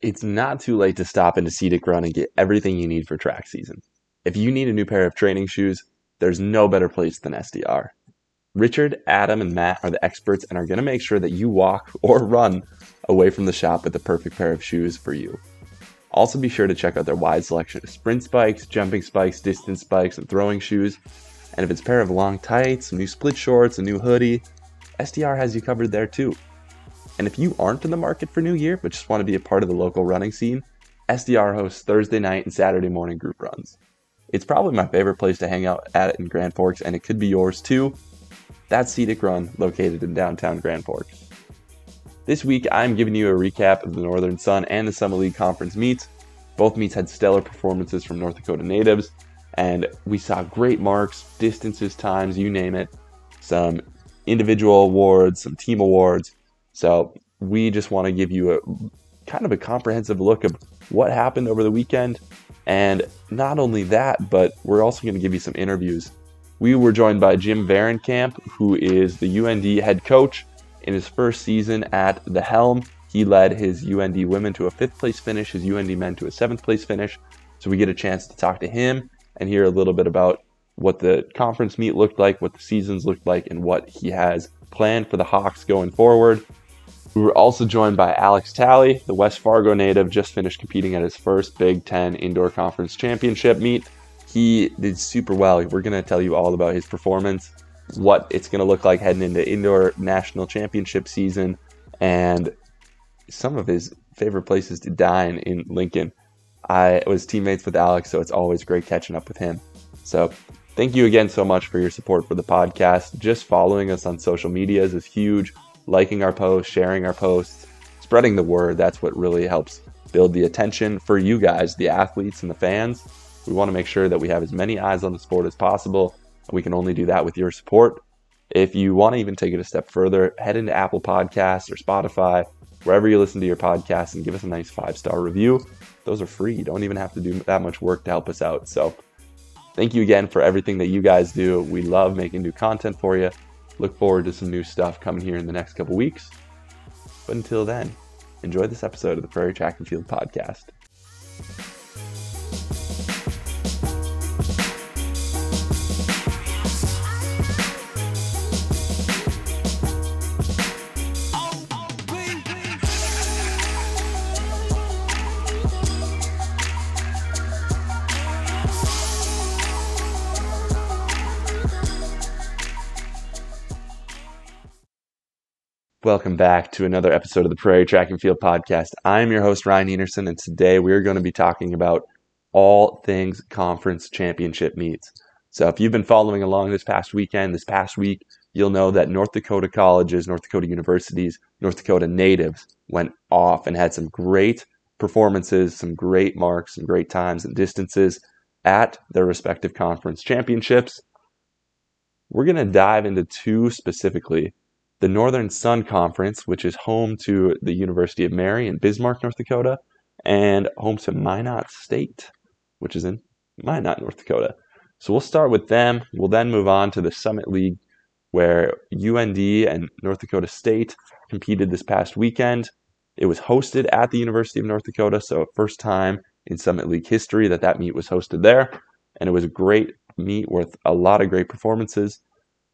it's not too late to stop into Scenic Run and get everything you need for track season. If you need a new pair of training shoes, there's no better place than SDR. Richard, Adam, and Matt are the experts and are going to make sure that you walk or run away from the shop with the perfect pair of shoes for you. Also, be sure to check out their wide selection of sprint spikes, jumping spikes, distance spikes, and throwing shoes. And if it's a pair of long tights, new split shorts, a new hoodie, SDR has you covered there too. And if you aren't in the market for New Year but just want to be a part of the local running scene, SDR hosts Thursday night and Saturday morning group runs. It's probably my favorite place to hang out at in Grand Forks, and it could be yours too. That's Scenic Run, located in downtown Grand Forks. This week, I'm giving you a recap of the Northern Sun and the Summit League Conference meets. Both meets had stellar performances from North Dakota natives, and we saw great marks, distances, times, you name it. Some individual awards, some team awards. So we just want to give you a kind of a comprehensive look of what happened over the weekend. And not only that, but we're also going to give you some interviews. We were joined by Jim Vahrenkamp, who is the UND head coach. In his first season at the helm, he led his UND women to a fifth place finish, his UND men to a seventh place finish. So we get a chance to talk to him and hear a little bit about what the conference meet looked like, what the seasons looked like, and what he has planned for the Hawks going forward. We were also joined by Alex Talley, the West Fargo native, just finished competing at his first Big Ten Indoor Conference Championship meet. He did super well. We're going to tell you all about his performance, what it's going to look like heading into Indoor National Championship season, and some of his favorite places to dine in Lincoln. I was teammates with Alex, so it's always great catching up with him. So Thank you again so much for your support for the podcast. Just following us on social medias is huge. Liking our posts, sharing our posts, spreading the word. That's what really helps build the attention for you guys, the athletes and the fans. We want to make sure that we have as many eyes on the sport as possible. We can only do that with your support. If you want to even take it a step further, head into Apple Podcasts or Spotify, wherever you listen to your podcast, and give us a nice five star review. Those are free. You don't even have to do that much work to help us out. So Thank you again for everything that you guys do. We love making new content for you. Look forward to some new stuff coming here in the next couple weeks. But until then, enjoy this episode of the Prairie Track and Field podcast. Welcome back to another episode of the Prairie Track and Field Podcast. I'm your host, Ryan Enerson, and today we're going to be talking about all things conference championship meets. So, if you've been following along this past weekend, this past week, you'll know that North Dakota colleges, North Dakota universities, North Dakota natives went off and had some great performances, some great marks, some great times and distances at their respective conference championships. We're going to dive into two specifically the Northern Sun Conference, which is home to the University of Mary in Bismarck, North Dakota, and home to Minot State, which is in Minot, North Dakota. So we'll start with them. We'll then move on to the Summit League, where UND and North Dakota State competed this past weekend. It was hosted at the University of North Dakota, so first time in Summit League history that that meet was hosted there, and it was a great meet with a lot of great performances.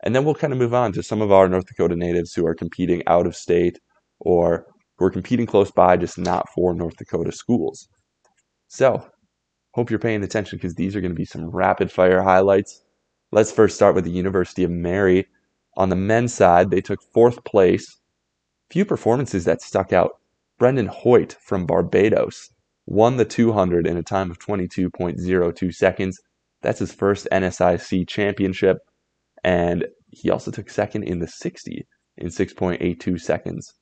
And then we'll kind of move on to some of our North Dakota natives who are competing out of state or who are competing close by, just not for North Dakota schools. So, hope you're paying attention because these are going to be some rapid fire highlights. Let's first start with the University of Mary. On the men's side, they took fourth place. Few performances that stuck out. Brendan Hoyt from Barbados won the 200 in a time of 22.02 seconds. That's his first NSIC championship and he also took second in the 60 in 6.82 seconds.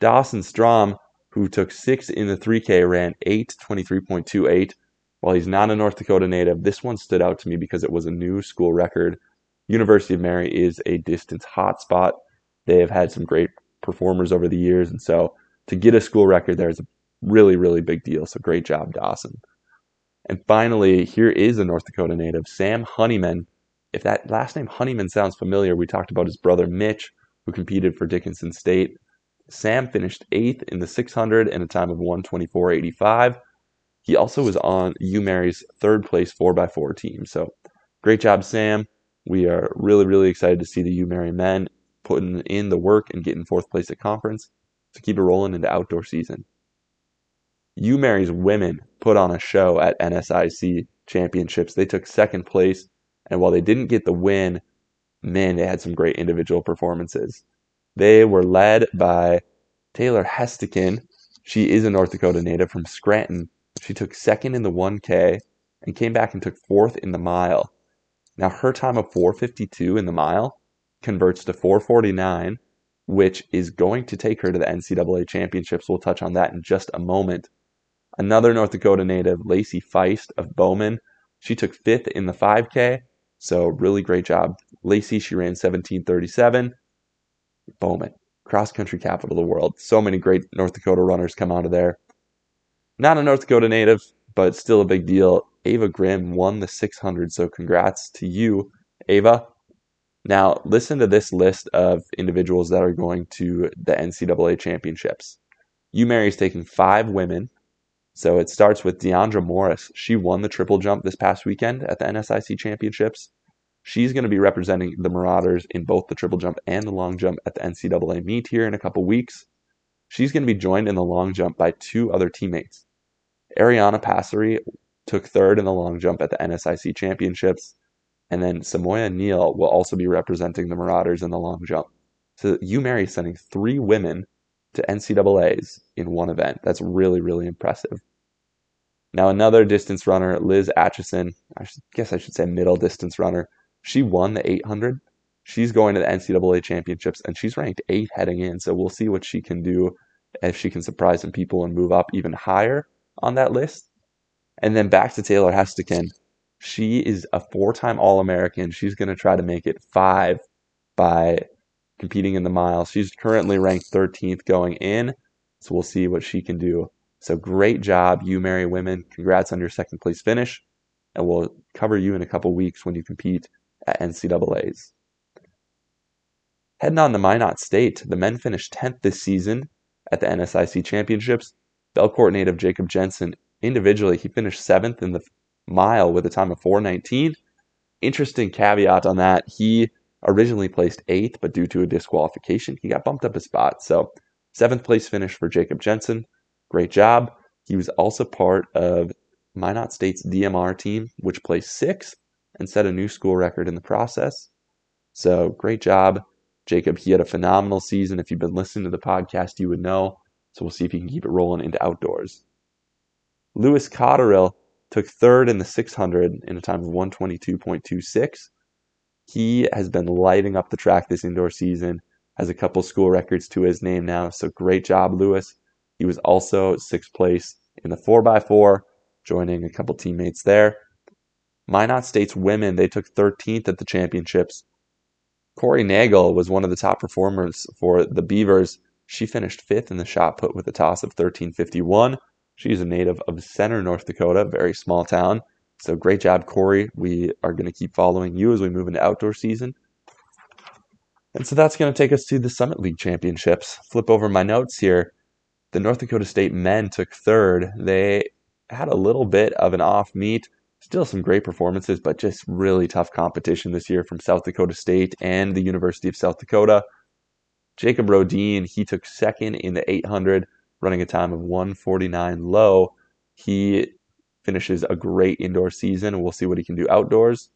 Dawson Strom, who took sixth in the 3K, ran 8:23.28. While he's not a North Dakota native, this one stood out to me because it was a new school record. University of Mary is a distance hotspot. They have had some great performers over the years, and so to get a school record there is a really, really big deal. So great job, Dawson. And finally, here is a North Dakota native, Sam Honeyman, if that last name Honeyman sounds familiar, we talked about his brother Mitch, who competed for Dickinson State. Sam finished eighth in the 600 in a time of 124.85. He also was on UMary's third place 4x4 team. So great job, Sam. We are really, really excited to see the UMary men putting in the work and getting fourth place at conference to keep it rolling into outdoor season. UMary's women put on a show at NSIC championships. They took second place, and while they didn't get the win, man, they had some great individual performances. They were led by Taylor Hestikin. She is a North Dakota native from Scranton. She took second in the 1K and came back and took fourth in the mile. Now, her time of 452 in the mile converts to 449, which is going to take her to the NCAA championships. We'll touch on that in just a moment. Another North Dakota native, Lacey Feist of Bowman, she took fifth in the 5K. So, really great job. Lacey, she ran 1737. Bowman, cross country capital of the world. So many great North Dakota runners come out of there. Not a North Dakota native, but still a big deal. Ava Grimm won the 600, so congrats to you, Ava. Now, listen to this list of individuals that are going to the NCAA championships. UMary is taking five women. So it starts with Deandra Morris. She won the triple jump this past weekend at the NSIC championships. She's going to be representing the Marauders in both the triple jump and the long jump at the NCAA meet here in a couple weeks. She's going to be joined in the long jump by two other teammates. Ariana Passeri took third in the long jump at the NSIC championships, and then Samoya Neal will also be representing the Marauders in the long jump. So UMary sending three women to NCAAs in one event. That's really, really impressive. Now, another distance runner, Liz Atchison, I guess I should say middle distance runner, she won the 800. She's going to the NCAA championships and she's ranked eighth heading in. So we'll see what she can do if she can surprise some people and move up even higher on that list. And then back to Taylor Hestikin. She is a four time All American. She's going to try to make it five by competing in the miles. She's currently ranked 13th going in. So we'll see what she can do. So great job, UMary Women. Congrats on your second place finish. And we'll cover you in a couple weeks when you compete at NCAAs. Heading on to Minot State, the men finished 10th this season at the NSIC Championships. Belcourt native Jacob Jensen, individually, he finished 7th in the mile with a time of 419. Interesting caveat on that. He originally placed 8th, but due to a disqualification, he got bumped up a spot. So, 7th place finish for Jacob Jensen. Great job. He was also part of Minot State's DMR team, which placed 6th and set a new school record in the process. So great job, Jacob. He had a phenomenal season. If you've been listening to the podcast, you would know. So we'll see if he can keep it rolling into outdoors. Lewis Cotterill took third in the 600 in a time of 122.26. He has been lighting up the track this indoor season, has a couple school records to his name now. So great job, Lewis. He was also sixth place in the 4x4, joining a couple teammates there. Minot State's women, they took 13th at the championships. Corey Nagel was one of the top performers for the Beavers. She finished fifth in the shot put with a toss of 1351. She's a native of Center, North Dakota, very small town. So great job, Corey. We are going to keep following you as we move into outdoor season. And so that's going to take us to the Summit League Championships. Flip over my notes here. The North Dakota State men took third. They had a little bit of an off meet. Still some great performances, but just really tough competition this year from South Dakota State and the University of South Dakota. Jacob Rodine, he took second in the 800, running a time of 149 low. He finishes a great indoor season, we'll see what he can do outdoors.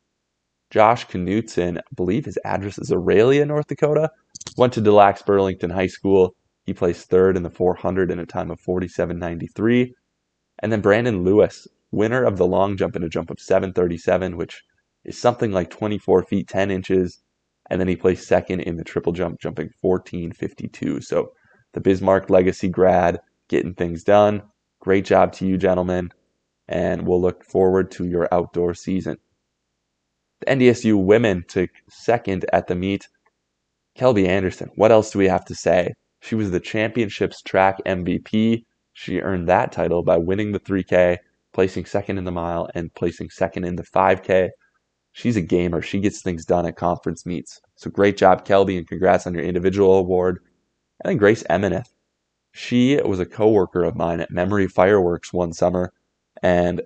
Josh Knutson, I believe his address is Aurelia, North Dakota, went to Des Lacs-Burlington High School. He placed third in the 400 in a time of 47.93. And then Brandon Lewis, winner of the long jump in a jump of 737, which is something like 24 feet 10 inches. And then he placed second in the triple jump, jumping 1452. So the Bismarck Legacy grad getting things done. Great job to you, gentlemen. And we'll look forward to your outdoor season. The NDSU women took second at the meet. Kelby Anderson, what else do we have to say? She was the championship's track MVP. She earned that title by winning the 3K placing second in the mile and placing second in the 5K. She's a gamer. She gets things done at conference meets. So great job, Kelby, and congrats on your individual award. And then Grace Emineth. She was a coworker of mine at Memory Fireworks one summer. And,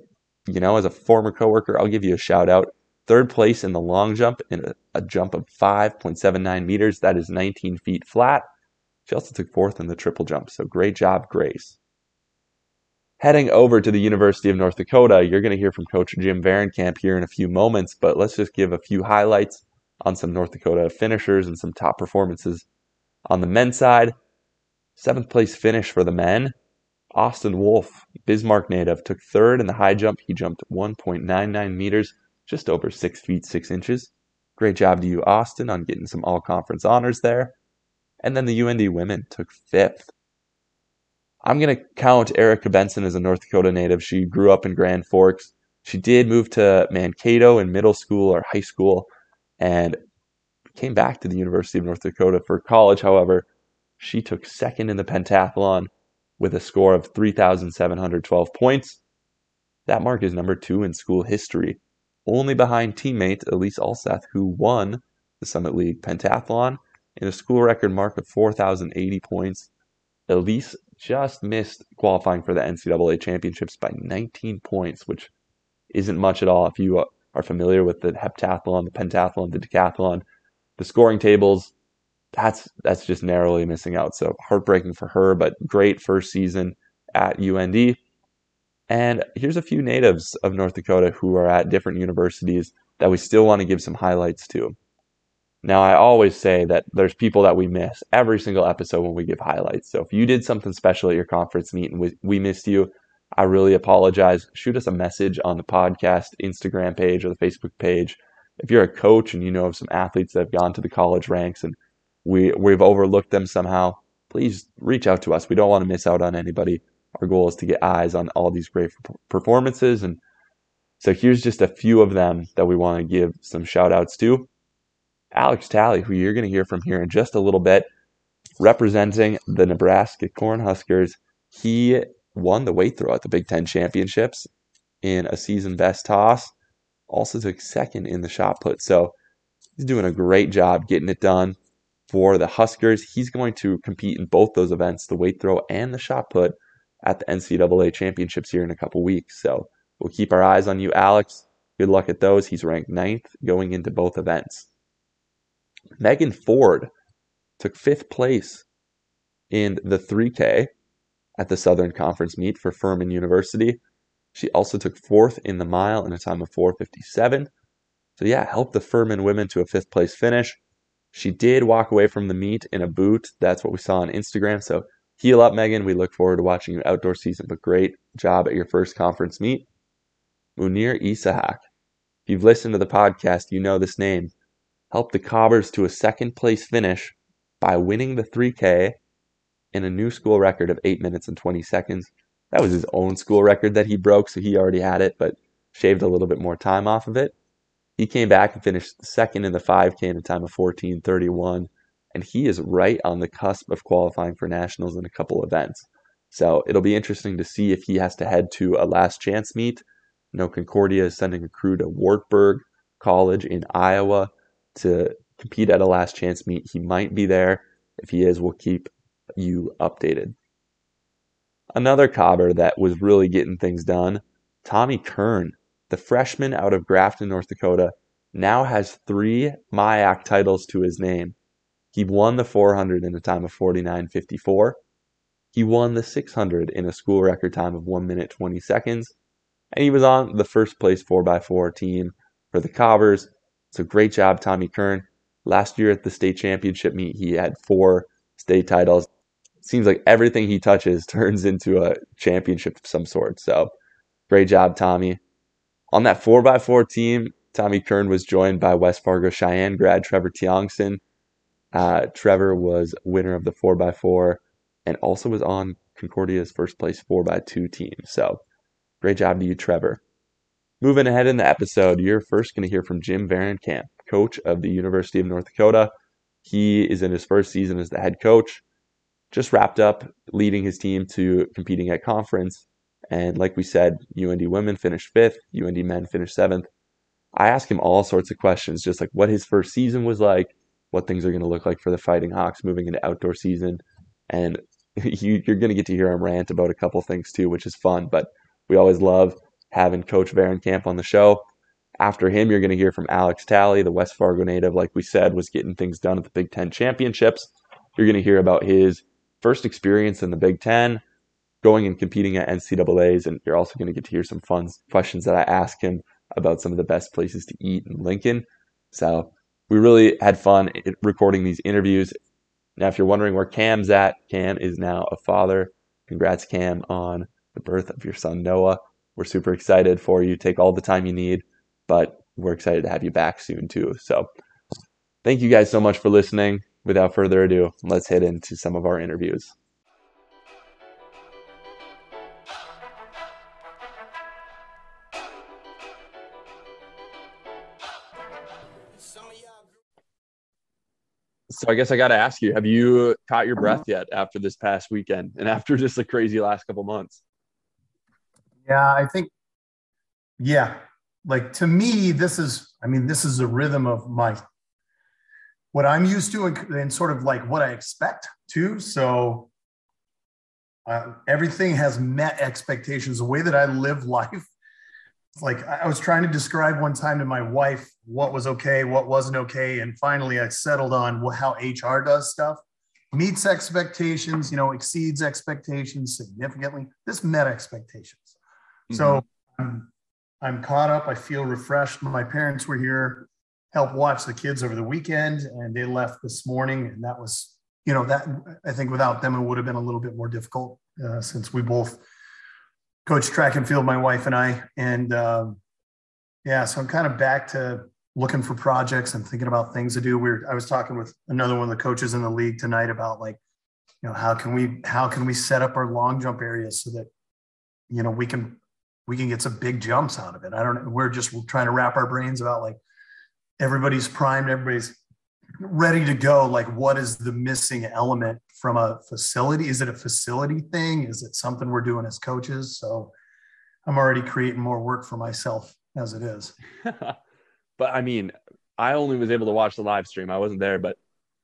you know, as a former coworker, I'll give you a shout out. Third place in the long jump in a, a jump of 5.79 meters. That is 19 feet flat. She also took fourth in the triple jump. So great job, Grace. Heading over to the University of North Dakota, you're going to hear from Coach Jim Vahrenkamp here in a few moments, but let's just give a few highlights on some North Dakota finishers and some top performances. On the men's side, seventh place finish for the men. Austin Wolf, Bismarck native, took third in the high jump. He jumped 1.99 meters, just over 6 feet 6 inches. Great job to you, Austin, on getting some all conference honors there. And then the UND women took fifth. I'm going to count Erica Benson as a North Dakota native. She grew up in Grand Forks. She did move to Mankato in middle school or high school and came back to the University of North Dakota for college. However, she took second in the pentathlon with a score of 3,712 points. That mark is number two in school history, only behind teammate Elise Alseth, who won the Summit League pentathlon in a school record mark of 4,080 points. Elise just missed qualifying for the NCAA championships by 19 points, which isn't much at all if you are familiar with the heptathlon, the pentathlon, the decathlon, the scoring tables. That's that's just narrowly missing out. So heartbreaking for her, but great first season at UND. And here's a few natives of North Dakota who are at different universities that we still want to give some highlights to. Now, I always say that there's people that we miss every single episode when we give highlights. So if you did something special at your conference meet and we, we missed you, I really apologize. Shoot us a message on the podcast Instagram page or the Facebook page. If you're a coach and you know of some athletes that have gone to the college ranks and we, we've overlooked them somehow, please reach out to us. We don't want to miss out on anybody. Our goal is to get eyes on all these great performances. And so here's just a few of them that we want to give some shout outs to. Alex Talley, who you're going to hear from here in just a little bit, representing the Nebraska Cornhuskers. He won the weight throw at the Big Ten Championships in a season best toss. Also took second in the shot put. So he's doing a great job getting it done for the Huskers. He's going to compete in both those events, the weight throw and the shot put, at the NCAA championships here in a couple weeks. So we'll keep our eyes on you, Alex. Good luck at those. He's ranked ninth going into both events. Megan Ford took fifth place in the 3K at the Southern Conference meet for Furman University. She also took fourth in the mile in a time of 457. So, yeah, helped the Furman women to a fifth place finish. She did walk away from the meet in a boot. That's what we saw on Instagram. So, heal up, Megan. We look forward to watching you outdoor season, but great job at your first conference meet. Munir Isahak. If you've listened to the podcast, you know this name helped the Cobbers to a second place finish by winning the 3K in a new school record of 8 minutes and 20 seconds. That was his own school record that he broke, so he already had it, but shaved a little bit more time off of it. He came back and finished second in the 5K in a time of 14:31, and he is right on the cusp of qualifying for nationals in a couple events. So it'll be interesting to see if he has to head to a last chance meet. No Concordia is sending a crew to Wartburg College in Iowa to compete at a last chance meet. He might be there. If he is, we'll keep you updated. Another cobber that was really getting things done, Tommy Kern, the freshman out of Grafton, North Dakota, now has three MIAC titles to his name. He won the 400 in a time of 49.54. He won the 600 in a school record time of 1 minute 20 seconds. And he was on the first place 4x4 team for the Cobbers so great job, Tommy Kern. Last year at the state championship meet, he had four state titles. Seems like everything he touches turns into a championship of some sort. So great job, Tommy. On that 4x4 team, Tommy Kern was joined by West Fargo Sheyenne grad Trevor Tiongson. Uh, Trevor was winner of the 4x4 and also was on Concordia's first place 4x2 team. So great job to you, Trevor. Moving ahead in the episode, you're first going to hear from Jim Vahrenkamp, coach of the University of North Dakota. He is in his first season as the head coach, just wrapped up leading his team to competing at conference. And like we said, UND women finished fifth, UND men finished seventh. I asked him all sorts of questions, just like what his first season was like, what things are going to look like for the Fighting Hawks moving into outdoor season. and you, are going to get to hear him rant about a couple things too, which is fun. But we always love having Coach Camp on the show. After him, you're going to hear from Alex Talley, the West Fargo native, like we said, was getting things done at the Big Ten championships. You're going to hear about his first experience in the Big Ten, going and competing at NCAA's, and you're also going to get to hear some fun questions that I ask him about some of the best places to eat in Lincoln. So we really had fun recording these interviews. Now, if you're wondering where Cam's at, Cam is now a father. Congrats, Cam, on the birth of your son, Noah. We're super excited for you. Take all the time you need, but we're excited to have you back soon, too. So, thank you guys so much for listening. Without further ado, let's head into some of our interviews. So I guess I got to ask you: Have you caught your breath yet after this past weekend and after just the crazy last couple months? Yeah, I think. Yeah, like to me, this is. I mean, this is a rhythm of my what I'm used to and, and sort of like what I expect too. So uh, everything has met expectations. The way that I live life like I was trying to describe one time to my wife what was okay, what wasn't okay, and finally I settled on how HR does stuff. Meets expectations, you know, exceeds expectations significantly. This met expectations. Mm-hmm. So I'm, I'm caught up. I feel refreshed. My parents were here, helped watch the kids over the weekend, and they left this morning. And that was, you know, that I think without them it would have been a little bit more difficult uh, since we both coach track and field, my wife and I. And um, yeah, so I'm kind of back to looking for projects and thinking about things to do. We're I was talking with another one of the coaches in the league tonight about like, you know, how can we how can we set up our long jump areas so that you know we can we can get some big jumps out of it. I don't know. We're just trying to wrap our brains about like everybody's primed, everybody's ready to go. Like, what is the missing element from a facility? Is it a facility thing? Is it something we're doing as coaches? So I'm already creating more work for myself as it is. but I mean, I only was able to watch the live stream. I wasn't there, but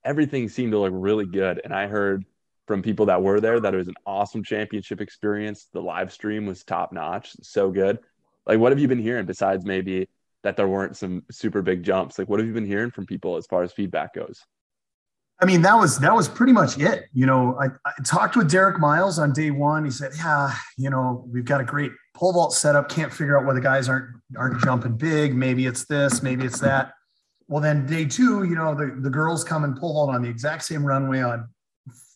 everything seemed to look really good. And I heard from people that were there that it was an awesome championship experience. The live stream was top notch, so good. Like, what have you been hearing besides maybe that there weren't some super big jumps? Like, what have you been hearing from people as far as feedback goes? I mean, that was that was pretty much it. You know, I, I, talked with Derek Miles on day one. He said, "Yeah, you know, we've got a great pole vault setup. Can't figure out why the guys aren't aren't jumping big. Maybe it's this, maybe it's that." Well, then day two, you know, the, the girls come and pole vault on the exact same runway on,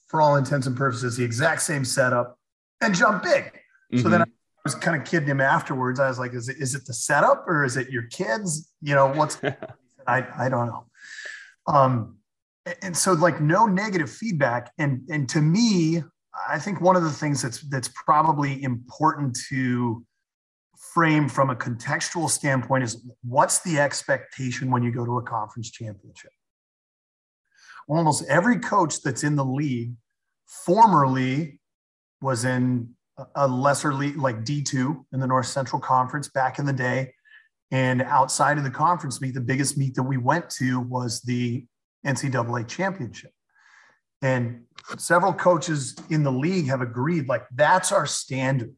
for all intents and purposes, the exact same setup, and jump big. Mm-hmm. So then mm-hmm. I was kind of kidding him afterwards. I was like, "Is it is it the setup or is it your kids? You know, what's?" I I don't know. Um, and so like no negative feedback and and to me i think one of the things that's that's probably important to frame from a contextual standpoint is what's the expectation when you go to a conference championship almost every coach that's in the league formerly was in a lesser league like d2 in the north central conference back in the day and outside of the conference meet the biggest meet that we went to was the NCAA championship. And several coaches in the league have agreed, like, that's our standard.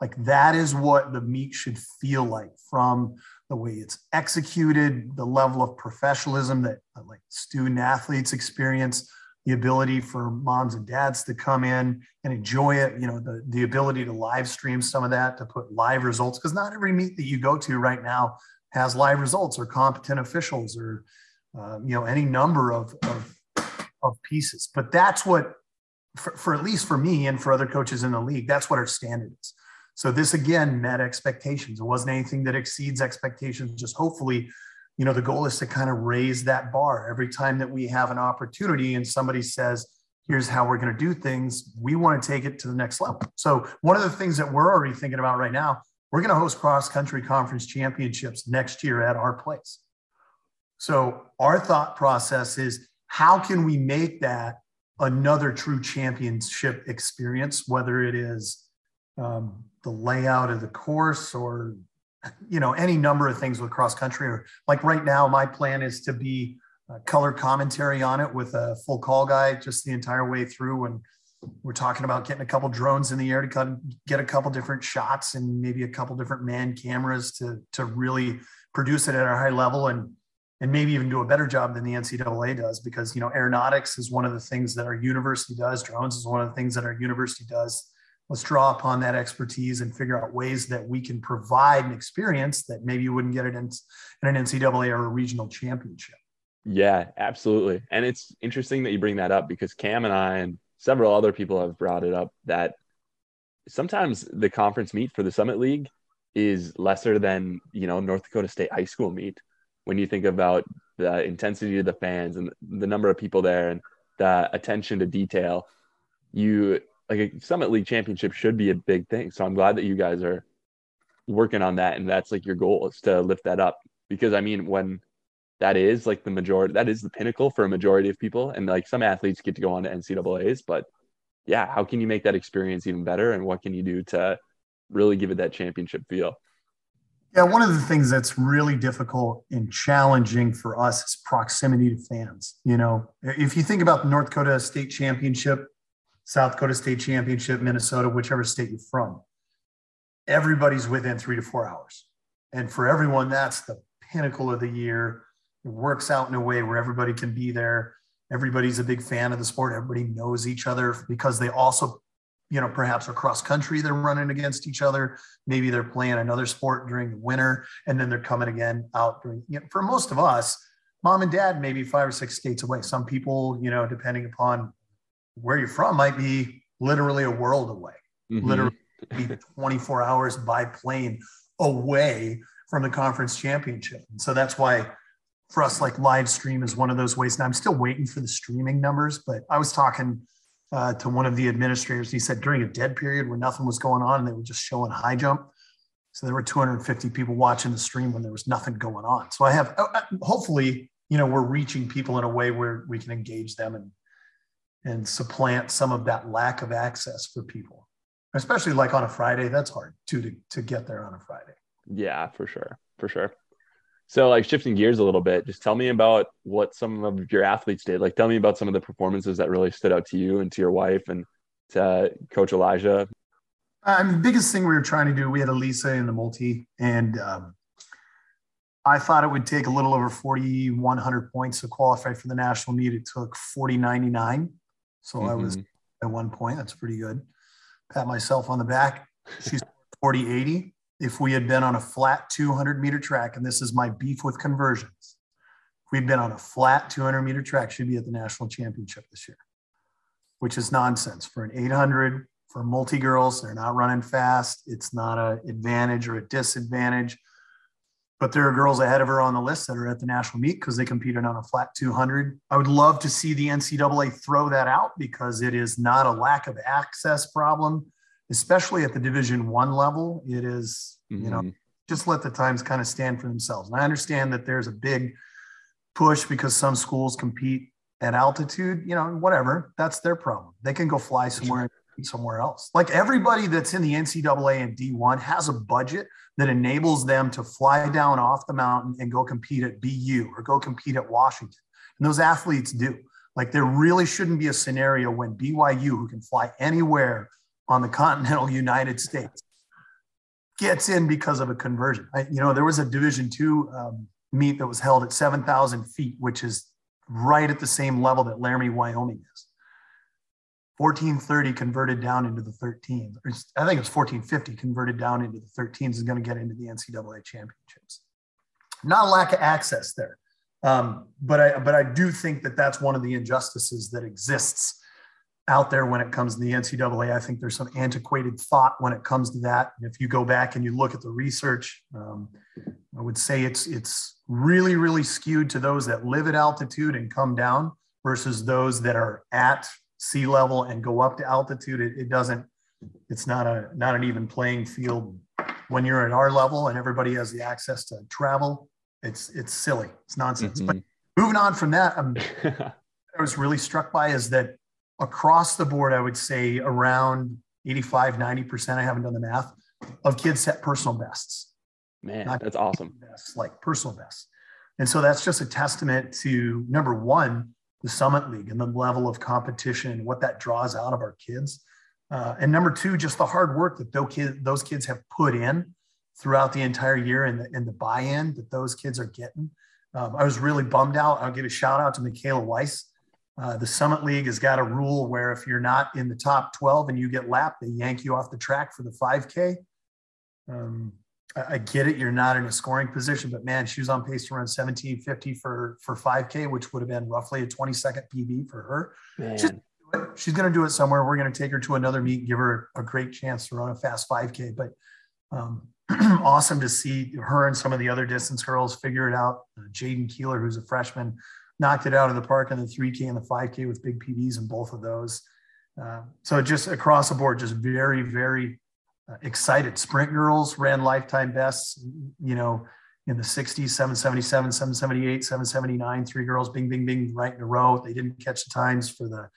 Like, that is what the meet should feel like from the way it's executed, the level of professionalism that student athletes experience, the ability for moms and dads to come in and enjoy it, you know, the, the ability to live stream some of that, to put live results, because not every meet that you go to right now has live results or competent officials or um, you know, any number of, of, of pieces. But that's what, for, for, at least for me and for other coaches in the league, that's what our standard is. So this again met expectations. It wasn't anything that exceeds expectations. Just hopefully, you know, the goal is to kind of raise that bar every time that we have an opportunity and somebody says, here's how we're going to do things. We want to take it to the next level. So one of the things that we're already thinking about right now, we're going to host cross country conference championships next year at our place. So our thought process is how can we make that another true championship experience, whether it is um, the layout of the course or you know any number of things with cross country or like right now my plan is to be uh, color commentary on it with a full call guy just the entire way through and We're talking about getting a couple drones in the air to get a couple different shots and maybe a couple different man cameras to to really produce it at a high level and and maybe even do a better job than the NCAA does because you know aeronautics is one of the things that our university does. Drones is one of the things that our university does. Let's draw upon that expertise and figure out ways that we can provide an experience that maybe you wouldn't get it in, in an NCAA or a regional championship. Yeah, absolutely. And it's interesting that you bring that up because Cam and I and several other people have brought it up that sometimes the conference meet for the Summit League is lesser than, you know, North Dakota State high school meet when you think about the intensity of the fans and the number of people there and the attention to detail. You like a Summit League championship should be a big thing. So I'm glad that you guys are working on that and that's like your goal is to lift that up. Because I mean when that is like the majority that is the pinnacle for a majority of people and like some athletes get to go on to ncaa's but yeah how can you make that experience even better and what can you do to really give it that championship feel? Yeah one of the things that's really difficult and challenging for us is proximity to fans you know? If you think about the north dakota state championship south dakota state championship minnesota whichever state you're from everybody's within three to four hours and for everyone that's the pinnacle of the year it works out in a way where everybody can be there. Everybody's a big fan of the sport. Everybody knows each other because they also, you know, perhaps across country they're running against each other. Maybe they're playing another sport during the winter and then they're coming again out during, you know, for most of us, mom and dad maybe five or six states away. Some people, you know, depending upon where you're from, might be literally a world away, mm-hmm. literally 24 hours by plane away from the conference championship. And so that's why for us, like live stream is one of those ways. And I'm still waiting for the streaming numbers, but I was talking uh, to one of the administrators. He said during a dead period where nothing was going on and they were just showing high jump. So there were 250 people watching the stream when there was nothing going on. So I have, uh, uh, hopefully, you know, we're reaching people in a way where we can engage them and and supplant some of that lack of access for people, especially like on a Friday. That's hard too to to get there on a Friday. Yeah, for sure, for sure. So, like shifting gears a little bit, just tell me about what some of your athletes did. Like, tell me about some of the performances that really stood out to you and to your wife and to Coach Elijah. Um, the biggest thing we were trying to do, we had Elisa in the multi, and um, I thought it would take a little over 4,100 points to qualify for the national meet. It took 40.99. So mm-hmm. I was mm-hmm. at one point. That's pretty good. Pat myself on the back. She's 40.80 if we had been on a flat 200 meter track, and this is my beef with conversions, if we'd been on a flat 200 meter track, she'd be at the national championship this year, which is nonsense for an 800 for multi girls. They're not running fast. It's not an advantage or a disadvantage. But there are girls ahead of her on the list that are at the national meet because they competed on a flat 200. I would love to see the NCAA throw that out because it is not a lack of access problem especially at the division one level it is, mm-hmm. you know mm-hmm. just let the times kind of stand for themselves and i understand that there's a big push because some schools compete at altitude you know whatever that's their problem they can go fly somewhere somewhere else like everybody that's in the ncaa and d1 has a budget that enables them to fly down off the mountain and go compete at bu or go compete at washington and those athletes do like there really shouldn't be a scenario when byu who can fly anywhere on the continental United States gets in because of a conversion. I, you know, there was a Division two um, meet that was held at 7,000 feet, which is right at the same level that Laramie, Wyoming is. 1430 converted down into the 13s. I think it's 1450 converted down into the 13s is going to get into the NCAA championships. Not a lack of access there, um, but I but I do think that that's one of the injustices that exists out there when it comes to the NCAA. I think there's some antiquated thought when it comes to that. And if you go back and you look at the research, um, I would say it's it's really really skewed to those that live at altitude and come down versus those that are at sea level and go up to altitude. It, it doesn't. It's not a not an even playing field when you're at our level and everybody has the access to travel. It's it's silly. It's nonsense. Mm-hmm. But moving on from that, um, I was really struck by is that across the board, I would say around 85, 90%, I haven't done the math, of kids set personal bests. Man, Not that's awesome. Bests, like personal bests. And so that's just a testament to number one, the Summit League and the level of competition what that draws out of our kids. Uh, and number two, just the hard work that those kids, have put in throughout the entire year and the, and the buy-in that those kids are getting. Um, I was really bummed out. I'll give a shout out to Michaela Weiss. Uh, the Summit League has got a rule where if you're not in the top 12 and you get lapped, they yank you off the track for the 5K. Um, I, get it. You're not in a scoring position, but man, she was on pace to run 1750 for, for 5K, which would have been roughly a 20 second PB for her. She's, she's going to do it somewhere. We're going to take her to another meet, give her a great chance to run a fast 5K. But um, awesome to see her and some of the other distance girls figure it out. Uh, Jaden Keeler, who's a freshman, knocked it out of the park in the 3K and the 5K with big PBs in both of those. Uh, so just across the board, just very, very uh, excited. Sprint girls ran lifetime bests, you know, in the 60s, 777, 778, 779, three girls, bing, bing, bing, right in a row. They didn't catch the times for the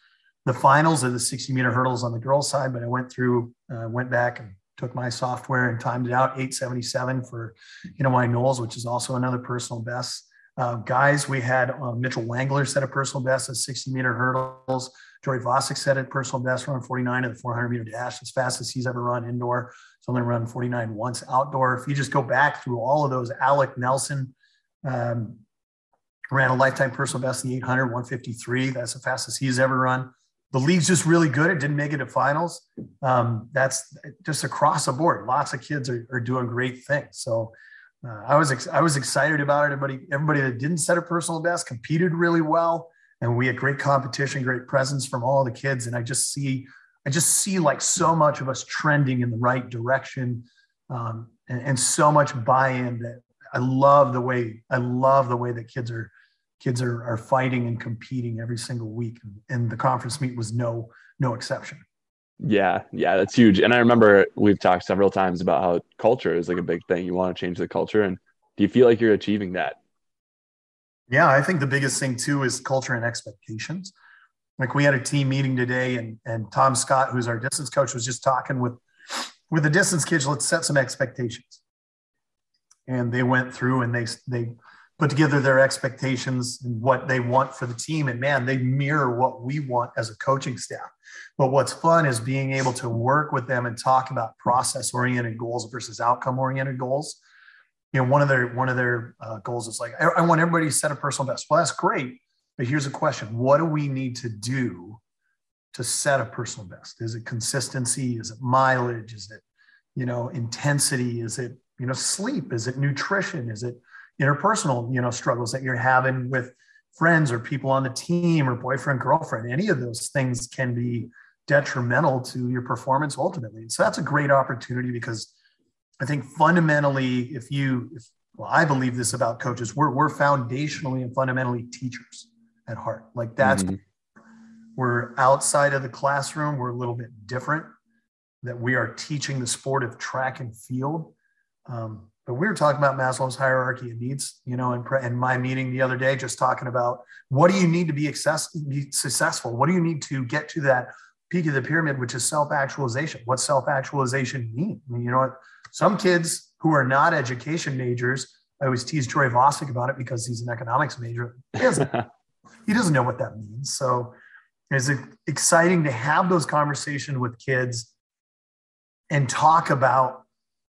the finals of the 60 meter hurdles on the girls side, but I went through, uh, went back and took my software and timed it out 877 for Illinois Knowles, which is also another personal best. Uh, guys, we had uh, Mitchell Wangler set a personal best at 60 meter hurdles. Jory Vosick set a personal best run 49 at the 400 meter dash, as fast as he's ever run indoor. He's only run 49 once outdoor. If you just go back through all of those, Alec Nelson um, ran a lifetime personal best in the 800, 153. That's the fastest he's ever run the league's just really good. It didn't make it to finals. Um, that's just across the board. Lots of kids are, are doing great things. So uh, I was ex- I was excited about it. Everybody everybody that didn't set a personal best competed really well, and we had great competition, great presence from all the kids. And I just see I just see like so much of us trending in the right direction, um, and, and so much buy-in that I love the way I love the way that kids are kids are, are fighting and competing every single week. And the conference meet was no no exception. Yeah yeah that's huge. And i remember we've talked several times about how culture is like a big thing. You want to change the culture. And do you feel like you're achieving that yeah i think the biggest thing too is culture and expectations like we had a team meeting today and and tom scott who's our distance coach was just talking with with the distance kids let's set some expectations and they went through and they they put together their expectations and what they want for the team. And man, they mirror what we want as a coaching staff. But what's fun is being able to work with them and talk about process oriented goals versus outcome oriented goals. You know, one of their one of their uh, goals is like, I, I want everybody to set a personal best. Well, that's great, but here's a question: What do we need to do to set a personal best? Is it consistency? Is it mileage? Is it you know intensity? Is it you know sleep? Is it nutrition? Is it interpersonal, you know, struggles that you're having with friends or people on the team or boyfriend, girlfriend. Any of those things can be detrimental to your performance ultimately. So that's a great opportunity because I think fundamentally, if you, if, well, I believe this about coaches, we're, we're foundationally and fundamentally teachers at heart. Like that's, mm-hmm. we're outside of the classroom. We're a little bit different that we are teaching the sport of track and field. Um, but we were talking about Maslow's hierarchy of needs, you know, in, in my meeting the other day, just talking about what do you need to be, access, be successful? What do you need to get to that peak of the pyramid, which is self-actualization? What self-actualization mean? I mean, you know what? Some kids who are not education majors, I always tease Troy Vosick about it because he's an economics major. He doesn't, he doesn't know what that means. So it's exciting to have those conversations with kids and talk about